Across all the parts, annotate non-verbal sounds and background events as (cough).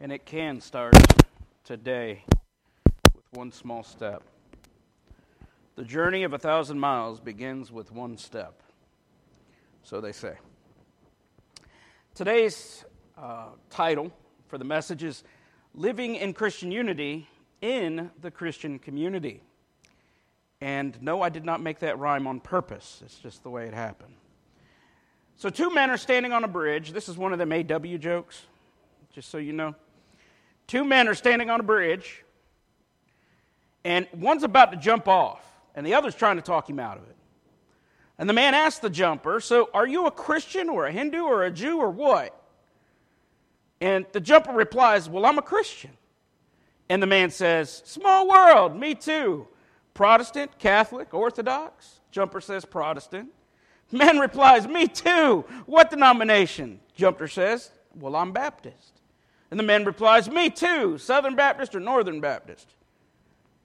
And it can start today with one small step. The journey of a thousand miles begins with one step. So they say. Today's uh, title for the message is Living in Christian Unity in the Christian Community. And no, I did not make that rhyme on purpose, it's just the way it happened. So, two men are standing on a bridge. This is one of them AW jokes, just so you know. Two men are standing on a bridge, and one's about to jump off, and the other's trying to talk him out of it. And the man asks the jumper, So, are you a Christian or a Hindu or a Jew or what? And the jumper replies, Well, I'm a Christian. And the man says, Small world, me too. Protestant, Catholic, Orthodox? Jumper says, Protestant. Man (laughs) replies, Me too. What denomination? Jumper says, Well, I'm Baptist. And the man replies, Me too, Southern Baptist or Northern Baptist?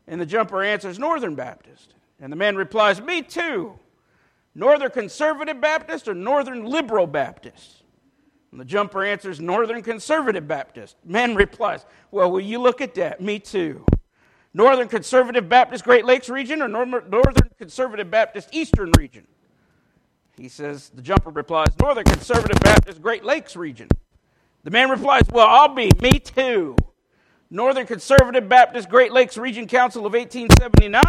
And the jumper answers, Northern Baptist. And the man replies, Me too, Northern Conservative Baptist or Northern Liberal Baptist? And the jumper answers, Northern Conservative Baptist. Man replies, Well, will you look at that? Me too. Northern Conservative Baptist Great Lakes region or Northern Conservative Baptist Eastern region? He says, the jumper replies, Northern Conservative Baptist Great Lakes region. The man replies, Well, I'll be. Me too. Northern Conservative Baptist Great Lakes Region Council of 1879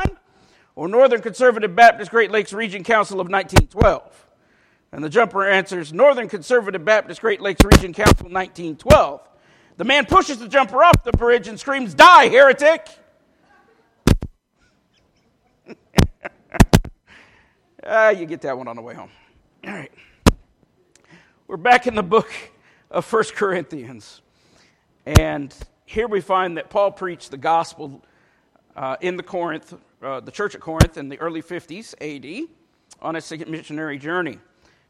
or Northern Conservative Baptist Great Lakes Region Council of 1912? And the jumper answers, Northern Conservative Baptist Great Lakes Region Council 1912. The man pushes the jumper off the bridge and screams, Die, heretic! (laughs) ah, you get that one on the way home. All right. We're back in the book of First Corinthians. And here we find that Paul preached the gospel uh, in the Corinth, uh, the church at Corinth in the early 50s AD on a missionary journey.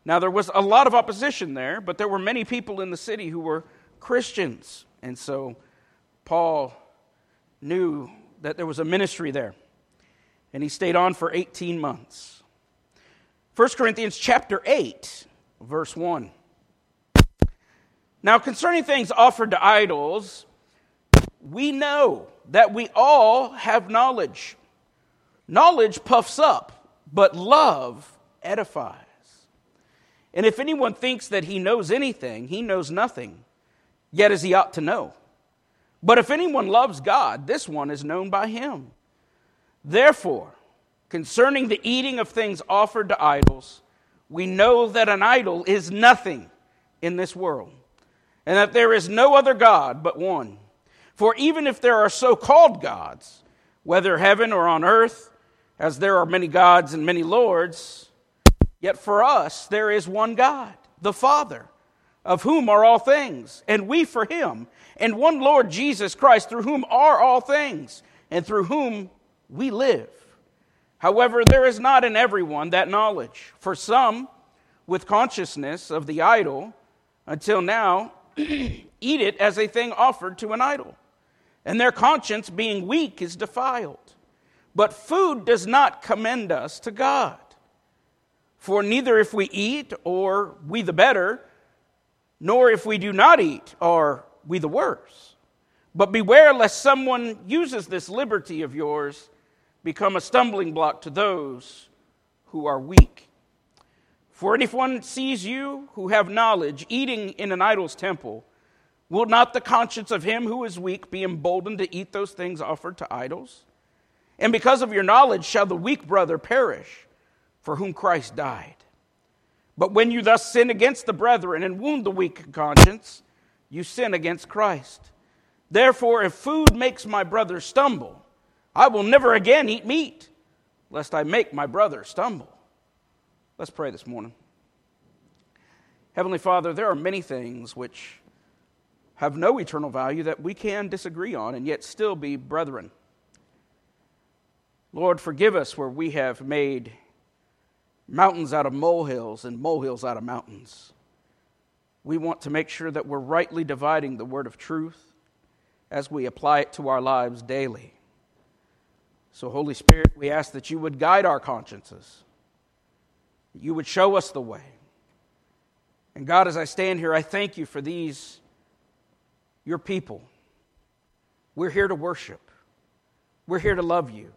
Now, there was a lot of opposition there, but there were many people in the city who were Christians. And so Paul knew that there was a ministry there. And he stayed on for 18 months. 1 Corinthians chapter 8, verse 1. Now, concerning things offered to idols, we know that we all have knowledge. Knowledge puffs up, but love edifies. And if anyone thinks that he knows anything, he knows nothing, yet as he ought to know. But if anyone loves God, this one is known by him. Therefore, concerning the eating of things offered to idols, we know that an idol is nothing in this world and that there is no other God but one. For even if there are so called gods, whether heaven or on earth, as there are many gods and many lords, yet for us there is one God, the Father, of whom are all things, and we for him, and one Lord Jesus Christ, through whom are all things, and through whom we live. However, there is not in everyone that knowledge. For some, with consciousness of the idol, until now, (clears throat) eat it as a thing offered to an idol, and their conscience, being weak, is defiled. But food does not commend us to God. For neither if we eat or we the better, nor if we do not eat are we the worse. But beware lest someone uses this liberty of yours become a stumbling block to those who are weak. For if one sees you who have knowledge eating in an idol's temple, will not the conscience of him who is weak be emboldened to eat those things offered to idols? And because of your knowledge shall the weak brother perish, for whom Christ died. But when you thus sin against the brethren and wound the weak conscience, you sin against Christ. Therefore, if food makes my brother stumble, I will never again eat meat, lest I make my brother stumble. Let's pray this morning. Heavenly Father, there are many things which have no eternal value that we can disagree on and yet still be brethren. Lord, forgive us where we have made mountains out of molehills and molehills out of mountains. We want to make sure that we're rightly dividing the word of truth as we apply it to our lives daily. So, Holy Spirit, we ask that you would guide our consciences you would show us the way. And God, as I stand here, I thank you for these your people. We're here to worship. We're here to love you.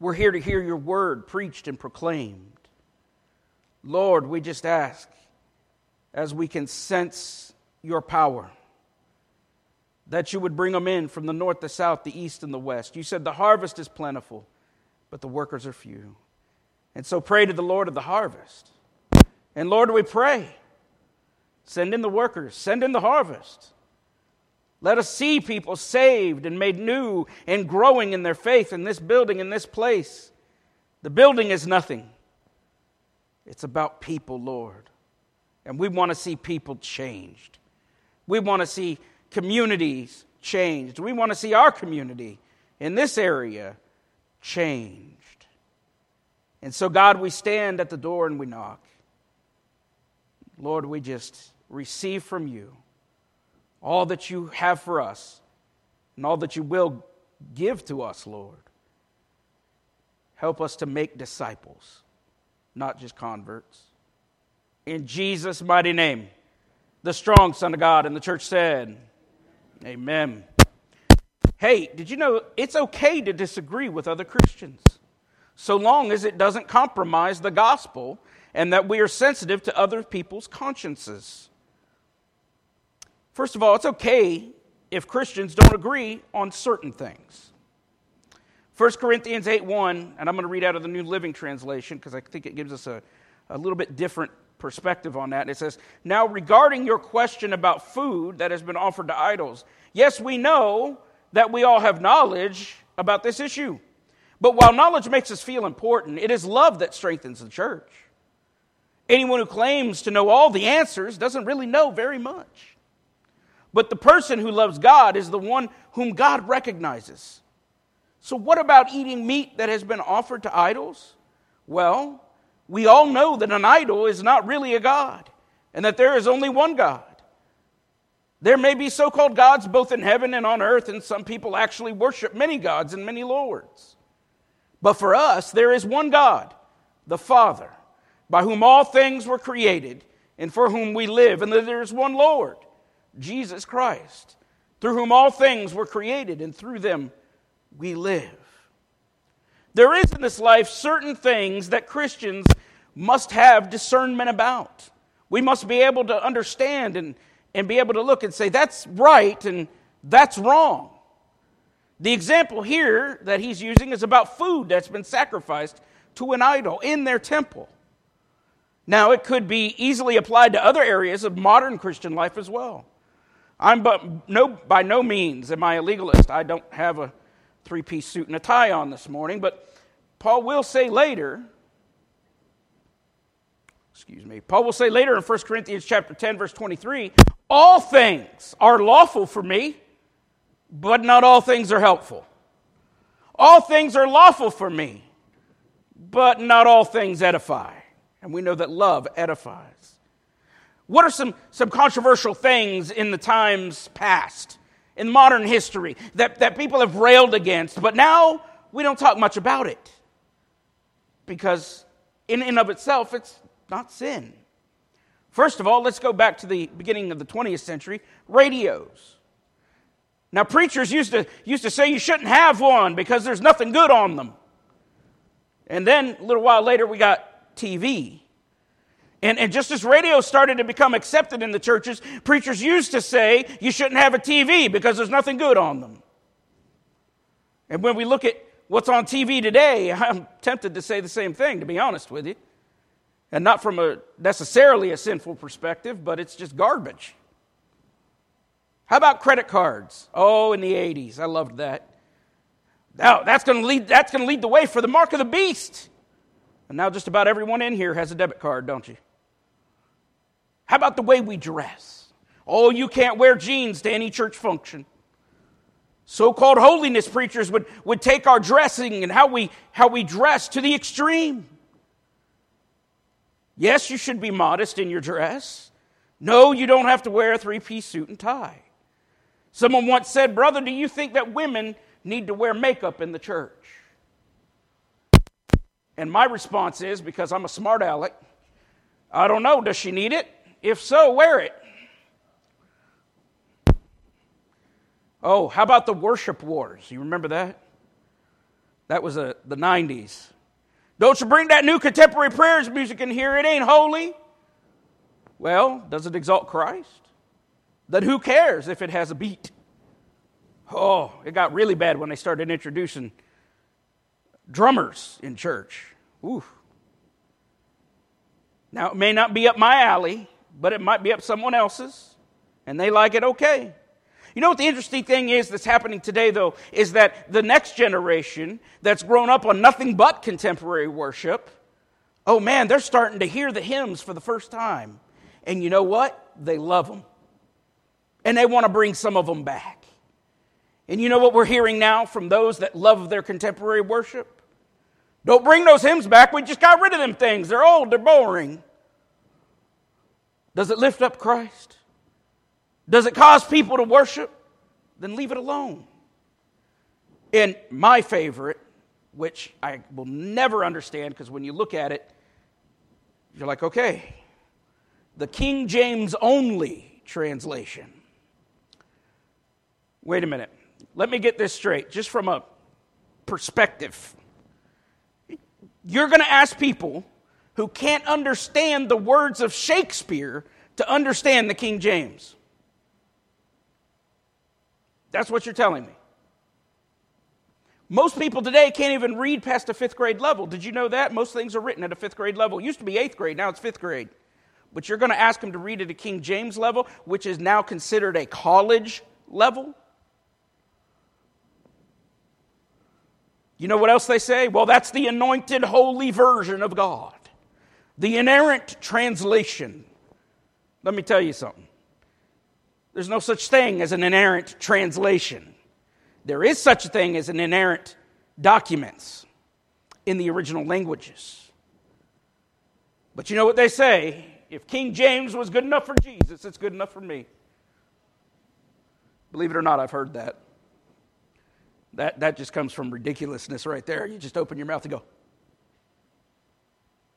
We're here to hear your word preached and proclaimed. Lord, we just ask as we can sense your power that you would bring them in from the north, the south, the east, and the west. You said the harvest is plentiful, but the workers are few. And so pray to the Lord of the harvest. And Lord, we pray, send in the workers, send in the harvest. Let us see people saved and made new and growing in their faith in this building, in this place. The building is nothing, it's about people, Lord. And we want to see people changed. We want to see communities changed. We want to see our community in this area changed. And so, God, we stand at the door and we knock. Lord, we just receive from you all that you have for us and all that you will give to us, Lord. Help us to make disciples, not just converts. In Jesus' mighty name, the strong Son of God, and the church said, Amen. Hey, did you know it's okay to disagree with other Christians so long as it doesn't compromise the gospel and that we are sensitive to other people's consciences? First of all, it's okay if Christians don't agree on certain things. 1 Corinthians 8 1, and I'm going to read out of the New Living Translation because I think it gives us a, a little bit different perspective on that. It says, Now, regarding your question about food that has been offered to idols, yes, we know that we all have knowledge about this issue. But while knowledge makes us feel important, it is love that strengthens the church. Anyone who claims to know all the answers doesn't really know very much. But the person who loves God is the one whom God recognizes. So, what about eating meat that has been offered to idols? Well, we all know that an idol is not really a God and that there is only one God. There may be so called gods both in heaven and on earth, and some people actually worship many gods and many lords. But for us, there is one God, the Father, by whom all things were created and for whom we live, and there is one Lord, Jesus Christ, through whom all things were created and through them we live. There is in this life certain things that Christians must have discernment about. We must be able to understand and, and be able to look and say, that's right and that's wrong. The example here that he's using is about food that's been sacrificed to an idol in their temple. Now, it could be easily applied to other areas of modern Christian life as well. I'm but no, by no means am I a legalist. I don't have a three piece suit and a tie on this morning, but Paul will say later excuse me. Paul will say later in 1 Corinthians chapter 10 verse 23, all things are lawful for me, but not all things are helpful. All things are lawful for me, but not all things edify. And we know that love edifies. What are some, some controversial things in the times past, in modern history, that, that people have railed against, but now we don't talk much about it? Because in and of itself, it's not sin. First of all, let's go back to the beginning of the 20th century radios. Now, preachers used to, used to say you shouldn't have one because there's nothing good on them. And then a little while later, we got TV. And, and just as radio started to become accepted in the churches, preachers used to say you shouldn't have a TV because there's nothing good on them. And when we look at what's on TV today, (laughs) I'm tempted to say the same thing, to be honest with you. And not from a necessarily a sinful perspective, but it's just garbage. How about credit cards? Oh, in the 80s. I loved that. Now, that's going to lead that's going to lead the way for the mark of the beast. And now just about everyone in here has a debit card, don't you? How about the way we dress? Oh, you can't wear jeans to any church function. So called holiness preachers would, would take our dressing and how we, how we dress to the extreme. Yes, you should be modest in your dress. No, you don't have to wear a three piece suit and tie. Someone once said, Brother, do you think that women need to wear makeup in the church? And my response is because I'm a smart aleck, I don't know. Does she need it? If so, wear it. Oh, how about the worship wars? You remember that? That was a, the 90s. Don't you bring that new contemporary prayers music in here? It ain't holy. Well, does it exalt Christ? Then who cares if it has a beat? Oh, it got really bad when they started introducing drummers in church. Ooh. Now, it may not be up my alley, but it might be up someone else's, and they like it okay. You know what the interesting thing is that's happening today, though, is that the next generation that's grown up on nothing but contemporary worship, oh man, they're starting to hear the hymns for the first time. And you know what? They love them. And they want to bring some of them back. And you know what we're hearing now from those that love their contemporary worship? Don't bring those hymns back. We just got rid of them things. They're old, they're boring. Does it lift up Christ? Does it cause people to worship? Then leave it alone. And my favorite, which I will never understand because when you look at it, you're like, okay, the King James only translation. Wait a minute. Let me get this straight, just from a perspective. You're going to ask people who can't understand the words of Shakespeare to understand the King James. That's what you're telling me. Most people today can't even read past a fifth grade level. Did you know that? Most things are written at a fifth grade level. It used to be eighth grade, now it's fifth grade. But you're going to ask them to read at a King James level, which is now considered a college level? You know what else they say? Well, that's the anointed holy version of God, the inerrant translation. Let me tell you something. There's no such thing as an inerrant translation. There is such a thing as an inerrant documents in the original languages. But you know what they say? If King James was good enough for Jesus, it's good enough for me. Believe it or not, I've heard that. That, that just comes from ridiculousness right there. You just open your mouth and go,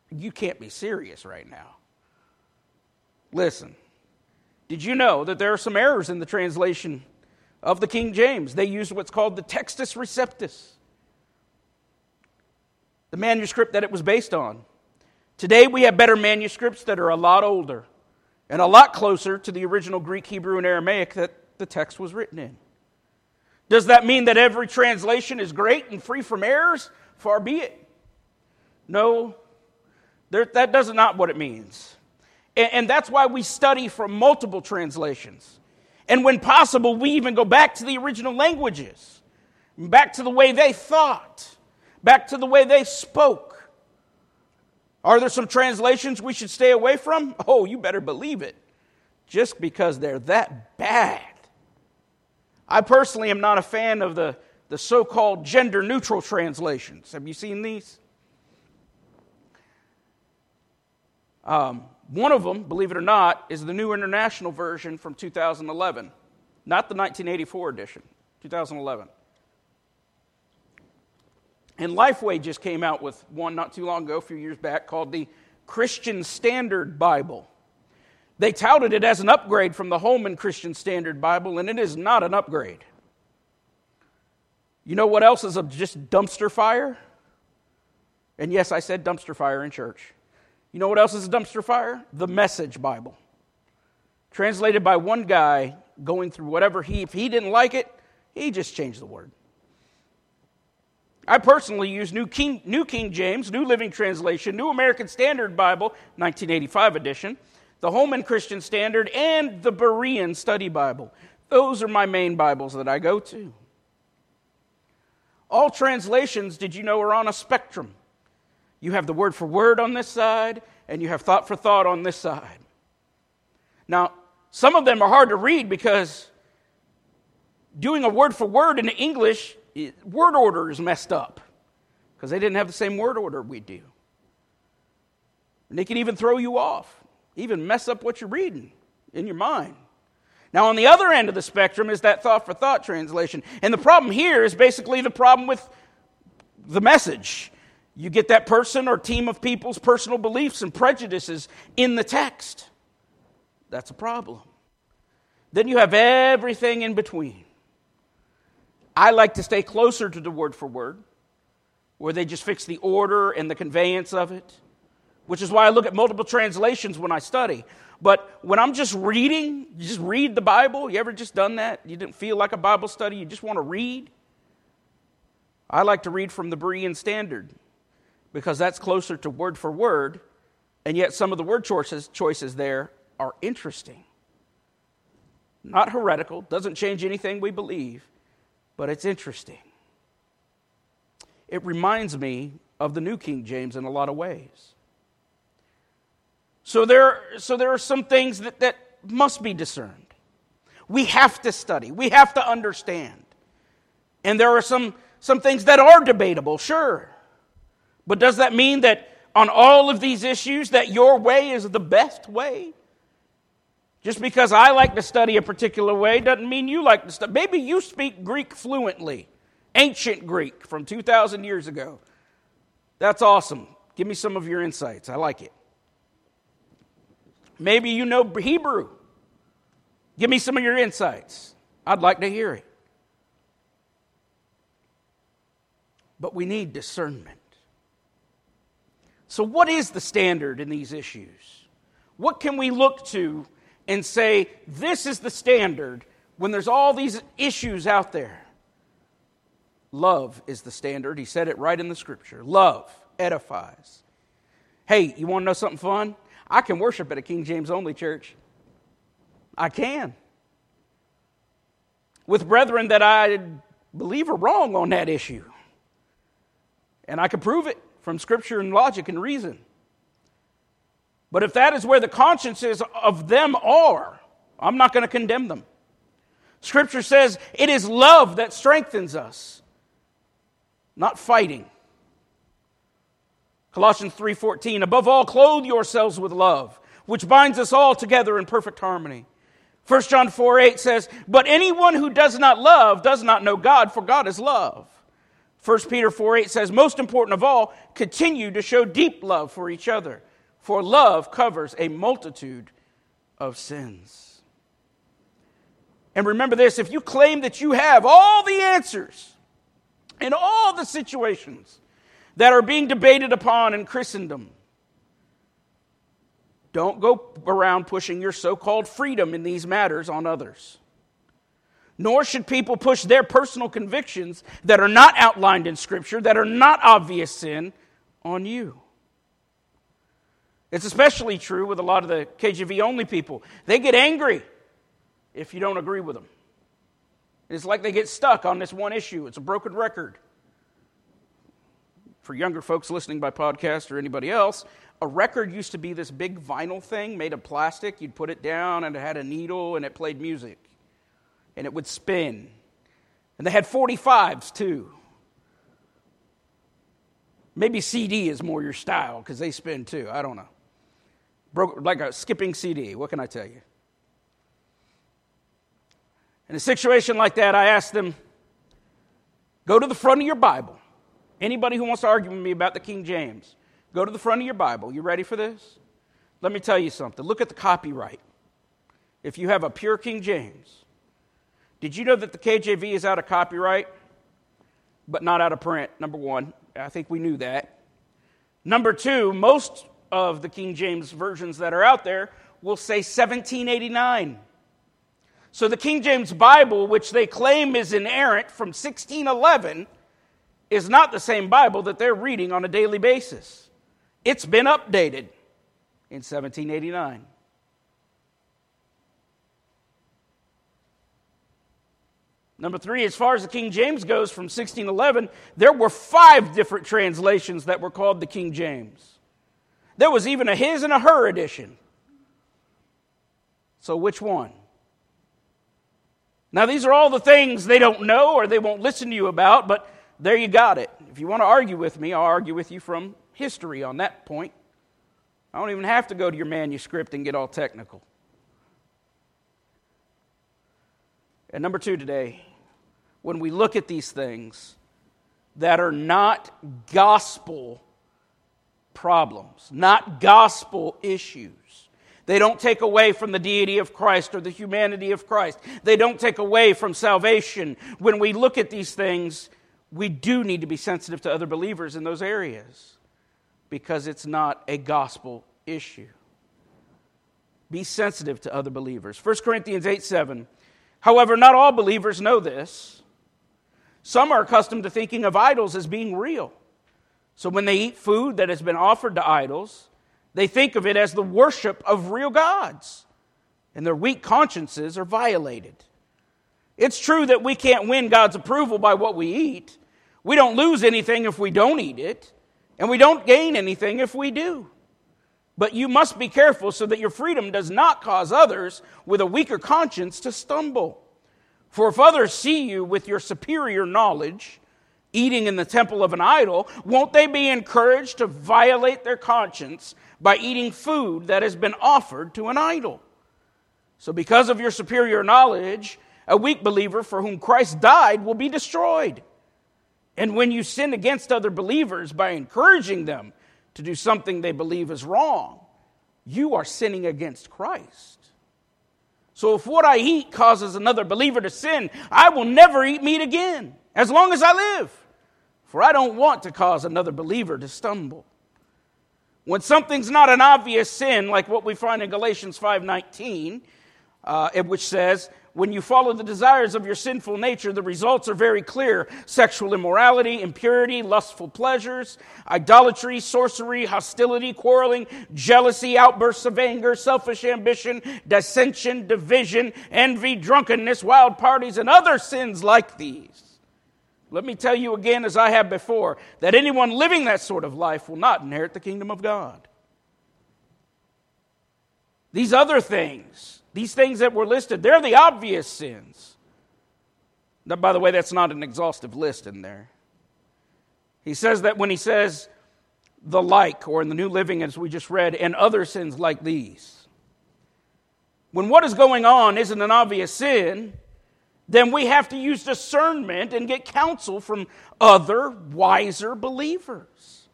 You can't be serious right now. Listen, did you know that there are some errors in the translation of the King James? They use what's called the Textus Receptus, the manuscript that it was based on. Today we have better manuscripts that are a lot older and a lot closer to the original Greek, Hebrew, and Aramaic that the text was written in. Does that mean that every translation is great and free from errors? Far be it. No, there, that does not what it means. And that's why we study from multiple translations. And when possible, we even go back to the original languages, back to the way they thought, back to the way they spoke. Are there some translations we should stay away from? Oh, you better believe it, just because they're that bad. I personally am not a fan of the, the so called gender neutral translations. Have you seen these? Um, one of them, believe it or not, is the New International Version from 2011, not the 1984 edition, 2011. And Lifeway just came out with one not too long ago, a few years back, called the Christian Standard Bible. They touted it as an upgrade from the Holman Christian Standard Bible, and it is not an upgrade. You know what else is a just dumpster fire? And yes, I said dumpster fire in church. You know what else is a dumpster fire? The Message Bible. Translated by one guy going through whatever he, if he didn't like it, he just changed the word. I personally use New King, New King James, New Living Translation, New American Standard Bible, 1985 edition, the Holman Christian Standard, and the Berean Study Bible. Those are my main Bibles that I go to. All translations, did you know, are on a spectrum. You have the word for word on this side, and you have thought for thought on this side. Now, some of them are hard to read because doing a word for word in English, word order is messed up because they didn't have the same word order we do. And they can even throw you off, even mess up what you're reading in your mind. Now, on the other end of the spectrum is that thought for thought translation. And the problem here is basically the problem with the message. You get that person or team of people's personal beliefs and prejudices in the text. That's a problem. Then you have everything in between. I like to stay closer to the word for word, where they just fix the order and the conveyance of it, which is why I look at multiple translations when I study. But when I'm just reading, you just read the Bible. You ever just done that? You didn't feel like a Bible study, you just want to read? I like to read from the Berean Standard because that's closer to word for word, and yet some of the word choices, choices there are interesting. Not heretical, doesn't change anything we believe, but it's interesting. It reminds me of the New King James in a lot of ways. So there, so there are some things that, that must be discerned. We have to study, we have to understand. And there are some, some things that are debatable, sure. But does that mean that on all of these issues that your way is the best way? Just because I like to study a particular way doesn't mean you like to study. Maybe you speak Greek fluently, ancient Greek from 2,000 years ago. That's awesome. Give me some of your insights. I like it. Maybe you know Hebrew. Give me some of your insights. I'd like to hear it. But we need discernment. So, what is the standard in these issues? What can we look to and say, this is the standard when there's all these issues out there? Love is the standard. He said it right in the scripture. Love edifies. Hey, you want to know something fun? I can worship at a King James only church. I can. With brethren that I believe are wrong on that issue. And I can prove it from scripture and logic and reason. But if that is where the consciences of them are, I'm not going to condemn them. Scripture says it is love that strengthens us, not fighting. Colossians 3:14 Above all clothe yourselves with love, which binds us all together in perfect harmony. 1 John 4 8 says, But anyone who does not love does not know God, for God is love. 1 Peter 4 8 says, Most important of all, continue to show deep love for each other for love covers a multitude of sins. And remember this if you claim that you have all the answers in all the situations that are being debated upon in Christendom, don't go around pushing your so called freedom in these matters on others. Nor should people push their personal convictions that are not outlined in Scripture, that are not obvious sin, on you. It's especially true with a lot of the KJV only people. They get angry if you don't agree with them. It's like they get stuck on this one issue. It's a broken record. For younger folks listening by podcast or anybody else, a record used to be this big vinyl thing made of plastic. You'd put it down and it had a needle and it played music. And it would spin. And they had 45s too. Maybe CD is more your style because they spin too. I don't know broke like a skipping CD. What can I tell you? In a situation like that, I asked them, go to the front of your Bible. Anybody who wants to argue with me about the King James, go to the front of your Bible. You ready for this? Let me tell you something. Look at the copyright. If you have a pure King James, did you know that the KJV is out of copyright, but not out of print? Number one, I think we knew that. Number two, most of the King James versions that are out there will say 1789. So the King James Bible, which they claim is inerrant from 1611, is not the same Bible that they're reading on a daily basis. It's been updated in 1789. Number three, as far as the King James goes from 1611, there were five different translations that were called the King James. There was even a his and a her edition. So, which one? Now, these are all the things they don't know or they won't listen to you about, but there you got it. If you want to argue with me, I'll argue with you from history on that point. I don't even have to go to your manuscript and get all technical. And number two today, when we look at these things that are not gospel problems, not gospel issues. They don't take away from the deity of Christ or the humanity of Christ. They don't take away from salvation. When we look at these things, we do need to be sensitive to other believers in those areas because it's not a gospel issue. Be sensitive to other believers. 1 Corinthians 8 7. However, not all believers know this. Some are accustomed to thinking of idols as being real. So when they eat food that has been offered to idols, they think of it as the worship of real gods, and their weak consciences are violated. It's true that we can't win God's approval by what we eat. We don't lose anything if we don't eat it, and we don't gain anything if we do. But you must be careful so that your freedom does not cause others with a weaker conscience to stumble. For if others see you with your superior knowledge, eating in the temple of an idol, won't they be encouraged to violate their conscience by eating food that has been offered to an idol? So, because of your superior knowledge, a weak believer for whom Christ died will be destroyed. And when you sin against other believers by encouraging them to do something they believe is wrong, you are sinning against Christ. So if what I eat causes another believer to sin, I will never eat meat again as long as I live, for I don't want to cause another believer to stumble. When something's not an obvious sin, like what we find in Galatians 5:19, uh, which says, when you follow the desires of your sinful nature, the results are very clear sexual immorality, impurity, lustful pleasures, idolatry, sorcery, hostility, quarreling, jealousy, outbursts of anger, selfish ambition, dissension, division, envy, drunkenness, wild parties, and other sins like these. Let me tell you again, as I have before, that anyone living that sort of life will not inherit the kingdom of God. These other things, these things that were listed, they're the obvious sins. Now, by the way, that's not an exhaustive list in there. He says that when he says the like, or in the New Living, as we just read, and other sins like these. When what is going on isn't an obvious sin, then we have to use discernment and get counsel from other wiser believers.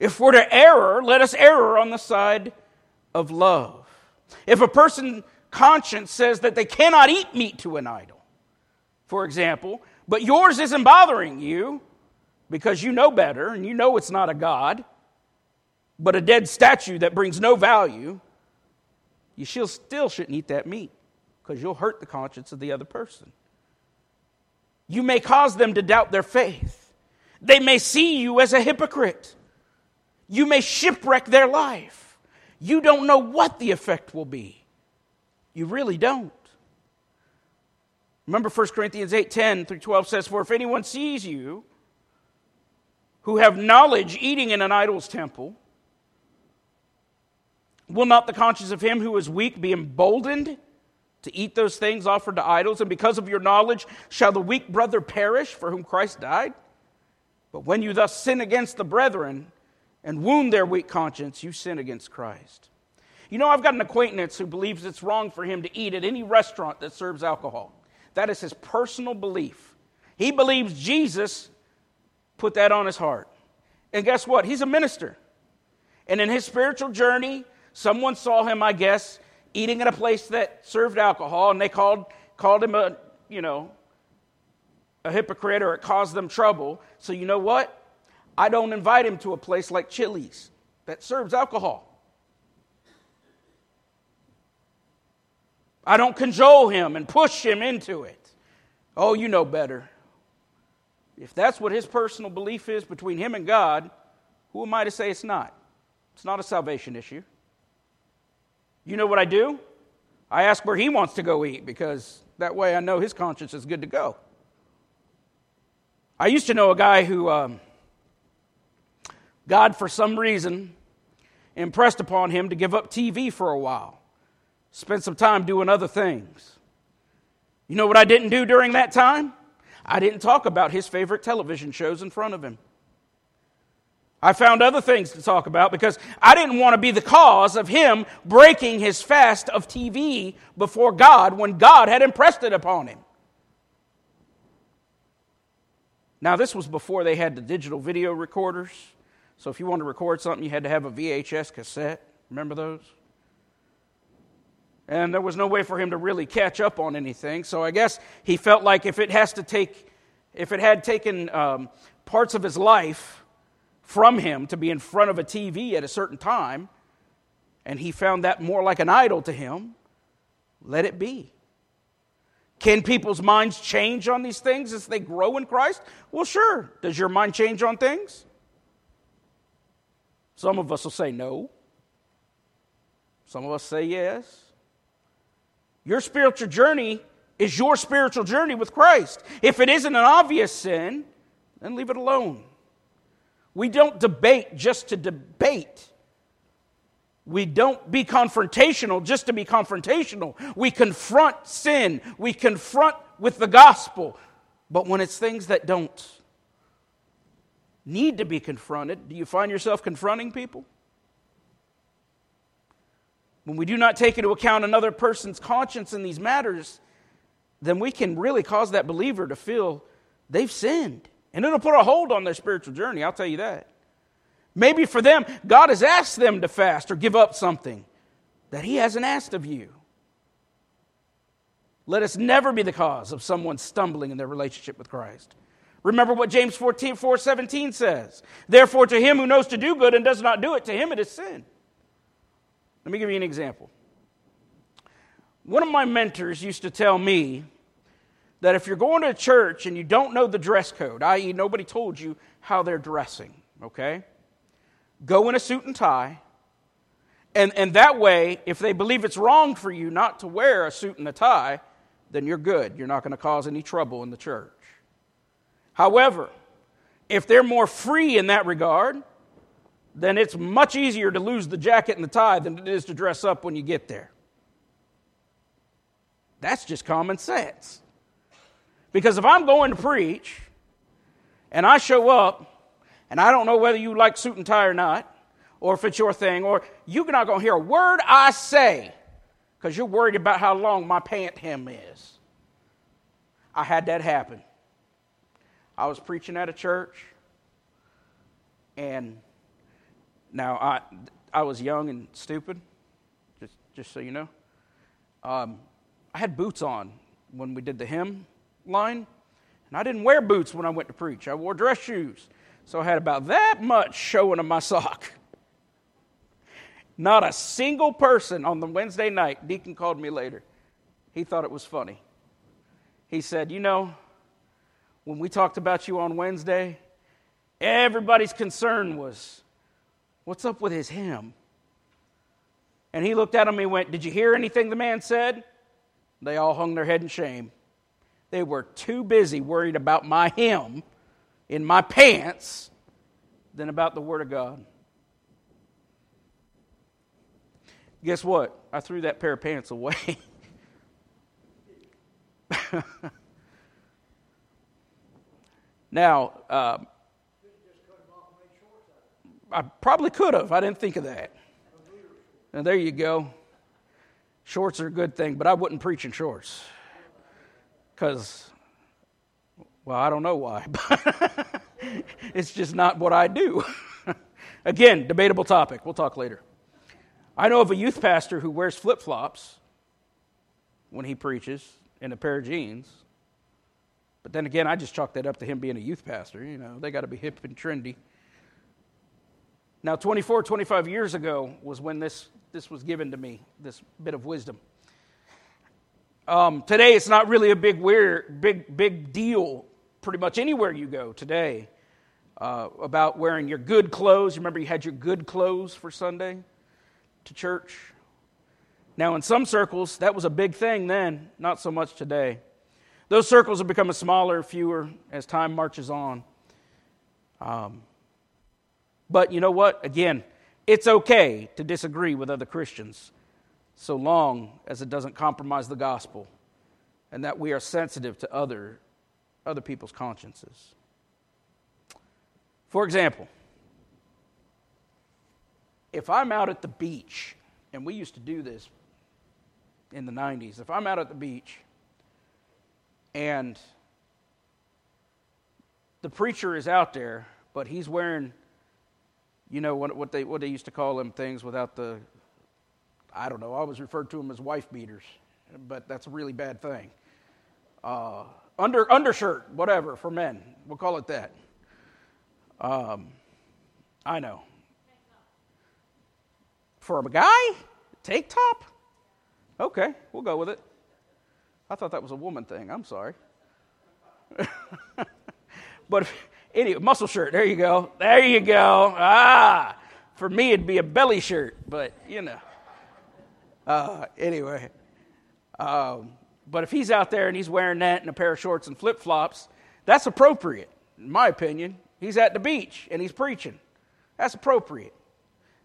If we're to err, let us err on the side of love. If a person's conscience says that they cannot eat meat to an idol, for example, but yours isn't bothering you because you know better and you know it's not a God, but a dead statue that brings no value, you still shouldn't eat that meat because you'll hurt the conscience of the other person. You may cause them to doubt their faith. They may see you as a hypocrite. You may shipwreck their life you don't know what the effect will be. You really don't. Remember 1 Corinthians 8 10 through 12 says, For if anyone sees you who have knowledge eating in an idol's temple, will not the conscience of him who is weak be emboldened to eat those things offered to idols? And because of your knowledge, shall the weak brother perish for whom Christ died? But when you thus sin against the brethren, and wound their weak conscience, you sin against Christ. You know, I've got an acquaintance who believes it's wrong for him to eat at any restaurant that serves alcohol. That is his personal belief. He believes Jesus put that on his heart. And guess what? He's a minister. And in his spiritual journey, someone saw him, I guess, eating at a place that served alcohol, and they called, called him a, you know, a hypocrite or it caused them trouble. So you know what? I don't invite him to a place like Chili's that serves alcohol. I don't cajole him and push him into it. Oh, you know better. If that's what his personal belief is between him and God, who am I to say it's not? It's not a salvation issue. You know what I do? I ask where he wants to go eat because that way I know his conscience is good to go. I used to know a guy who. Um, God, for some reason, impressed upon him to give up TV for a while, spend some time doing other things. You know what I didn't do during that time? I didn't talk about his favorite television shows in front of him. I found other things to talk about because I didn't want to be the cause of him breaking his fast of TV before God when God had impressed it upon him. Now, this was before they had the digital video recorders. So if you wanted to record something, you had to have a VHS cassette. Remember those? and there was no way for him to really catch up on anything. So I guess he felt like if it has to take, if it had taken um, parts of his life from him to be in front of a TV at a certain time, and he found that more like an idol to him, let it be. Can people's minds change on these things as they grow in Christ? Well, sure. Does your mind change on things? Some of us will say no. Some of us say yes. Your spiritual journey is your spiritual journey with Christ. If it isn't an obvious sin, then leave it alone. We don't debate just to debate. We don't be confrontational just to be confrontational. We confront sin. We confront with the gospel. But when it's things that don't need to be confronted, do you find yourself confronting people? When we do not take into account another person's conscience in these matters, then we can really cause that believer to feel they've sinned. And it'll put a hold on their spiritual journey, I'll tell you that. Maybe for them, God has asked them to fast or give up something that He hasn't asked of you. Let us never be the cause of someone stumbling in their relationship with Christ. Remember what James 14, 4 17 says. Therefore, to him who knows to do good and does not do it, to him it is sin. Let me give you an example. One of my mentors used to tell me that if you're going to a church and you don't know the dress code, i.e., nobody told you how they're dressing, okay? Go in a suit and tie. And, and that way, if they believe it's wrong for you not to wear a suit and a tie, then you're good. You're not going to cause any trouble in the church. However, if they're more free in that regard, then it's much easier to lose the jacket and the tie than it is to dress up when you get there. That's just common sense. Because if I'm going to preach and I show up and I don't know whether you like suit and tie or not, or if it's your thing, or you're not going to hear a word I say because you're worried about how long my pant hem is. I had that happen. I was preaching at a church, and now, I, I was young and stupid, just, just so you know. Um, I had boots on when we did the hymn line, and I didn't wear boots when I went to preach. I wore dress shoes. So I had about that much showing of my sock. Not a single person on the Wednesday night, Deacon called me later. He thought it was funny. He said, You know, when we talked about you on Wednesday, everybody's concern was What's up with his hymn? And he looked at him and he went, Did you hear anything the man said? They all hung their head in shame. They were too busy worried about my hymn in my pants than about the Word of God. Guess what? I threw that pair of pants away. (laughs) now, uh, I probably could have. I didn't think of that. And there you go. Shorts are a good thing, but I wouldn't preach in shorts. Because, well, I don't know why, (laughs) but it's just not what I do. (laughs) Again, debatable topic. We'll talk later. I know of a youth pastor who wears flip flops when he preaches in a pair of jeans. But then again, I just chalk that up to him being a youth pastor. You know, they got to be hip and trendy. Now, 24, 25 years ago was when this, this was given to me, this bit of wisdom. Um, today, it's not really a big, weird, big, big deal pretty much anywhere you go today uh, about wearing your good clothes. Remember, you had your good clothes for Sunday to church? Now, in some circles, that was a big thing then, not so much today. Those circles have become smaller, fewer as time marches on. Um, but you know what? Again, it's okay to disagree with other Christians so long as it doesn't compromise the gospel and that we are sensitive to other, other people's consciences. For example, if I'm out at the beach, and we used to do this in the 90s, if I'm out at the beach and the preacher is out there, but he's wearing you know what, what, they, what they used to call them things without the I don't know, I always referred to them as wife beaters, but that's a really bad thing. Uh, under undershirt, whatever for men, we'll call it that. Um, I know. For a guy, take top. Okay, we'll go with it. I thought that was a woman thing. I'm sorry. (laughs) but anyway, muscle shirt. There you go. There you go. Ah, for me it'd be a belly shirt, but you know. Uh, anyway, um, but if he's out there and he's wearing that and a pair of shorts and flip flops, that's appropriate, in my opinion. He's at the beach and he's preaching. That's appropriate.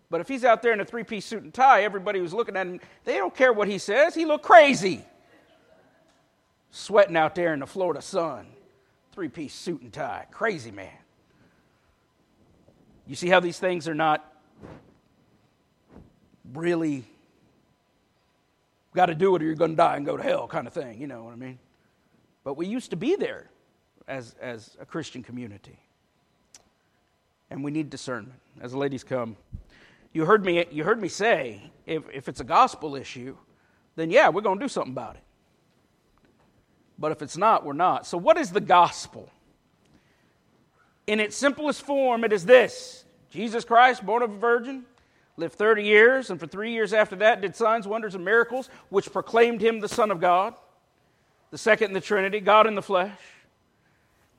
But if he's out there in a three piece suit and tie, everybody who's looking at him, they don't care what he says. He look crazy. Sweating out there in the Florida sun, three piece suit and tie. Crazy man. You see how these things are not really got to do it or you're going to die and go to hell kind of thing, you know what I mean? But we used to be there as, as a Christian community. And we need discernment. As the ladies come, you heard me, you heard me say if, if it's a gospel issue, then yeah, we're going to do something about it. But if it's not, we're not. So, what is the gospel? In its simplest form, it is this Jesus Christ, born of a virgin, lived 30 years, and for three years after that did signs, wonders, and miracles, which proclaimed him the Son of God, the second in the Trinity, God in the flesh.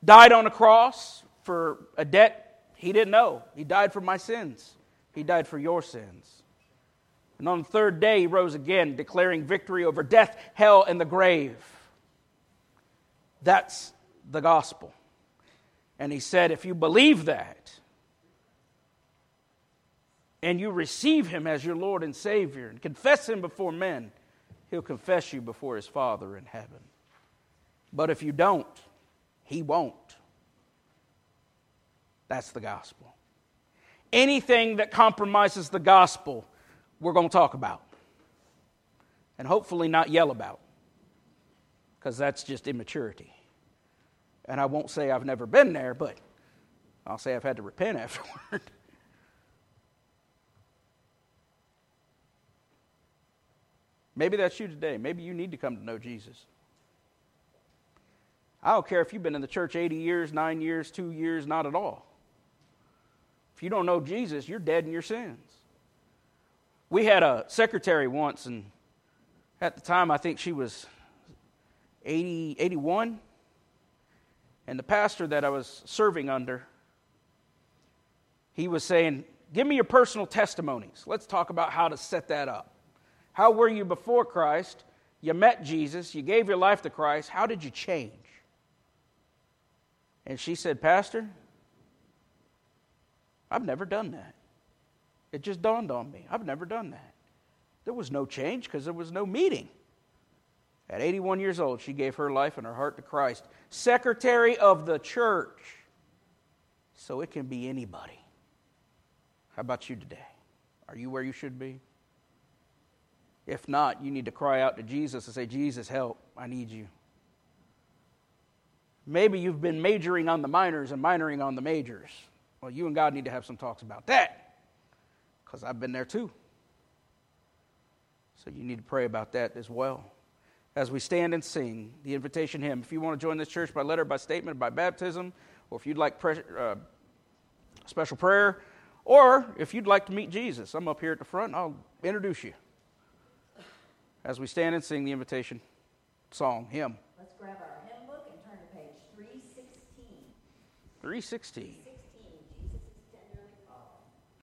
Died on a cross for a debt he didn't know. He died for my sins, he died for your sins. And on the third day, he rose again, declaring victory over death, hell, and the grave. That's the gospel. And he said, if you believe that, and you receive him as your Lord and Savior and confess him before men, he'll confess you before his Father in heaven. But if you don't, he won't. That's the gospel. Anything that compromises the gospel, we're going to talk about. And hopefully not yell about, because that's just immaturity. And I won't say I've never been there, but I'll say I've had to repent (laughs) afterward. Maybe that's you today. Maybe you need to come to know Jesus. I don't care if you've been in the church 80 years, 9 years, 2 years, not at all. If you don't know Jesus, you're dead in your sins. We had a secretary once, and at the time I think she was 80, 81. And the pastor that I was serving under, he was saying, Give me your personal testimonies. Let's talk about how to set that up. How were you before Christ? You met Jesus, you gave your life to Christ. How did you change? And she said, Pastor, I've never done that. It just dawned on me. I've never done that. There was no change because there was no meeting. At 81 years old, she gave her life and her heart to Christ. Secretary of the church. So it can be anybody. How about you today? Are you where you should be? If not, you need to cry out to Jesus and say, Jesus, help, I need you. Maybe you've been majoring on the minors and minoring on the majors. Well, you and God need to have some talks about that because I've been there too. So you need to pray about that as well. As we stand and sing the invitation hymn, if you want to join this church by letter, by statement, by baptism, or if you'd like pre- uh, special prayer, or if you'd like to meet Jesus, I'm up here at the front. I'll introduce you as we stand and sing the invitation song, hymn. Let's grab our hymn book and turn to page 316. 316.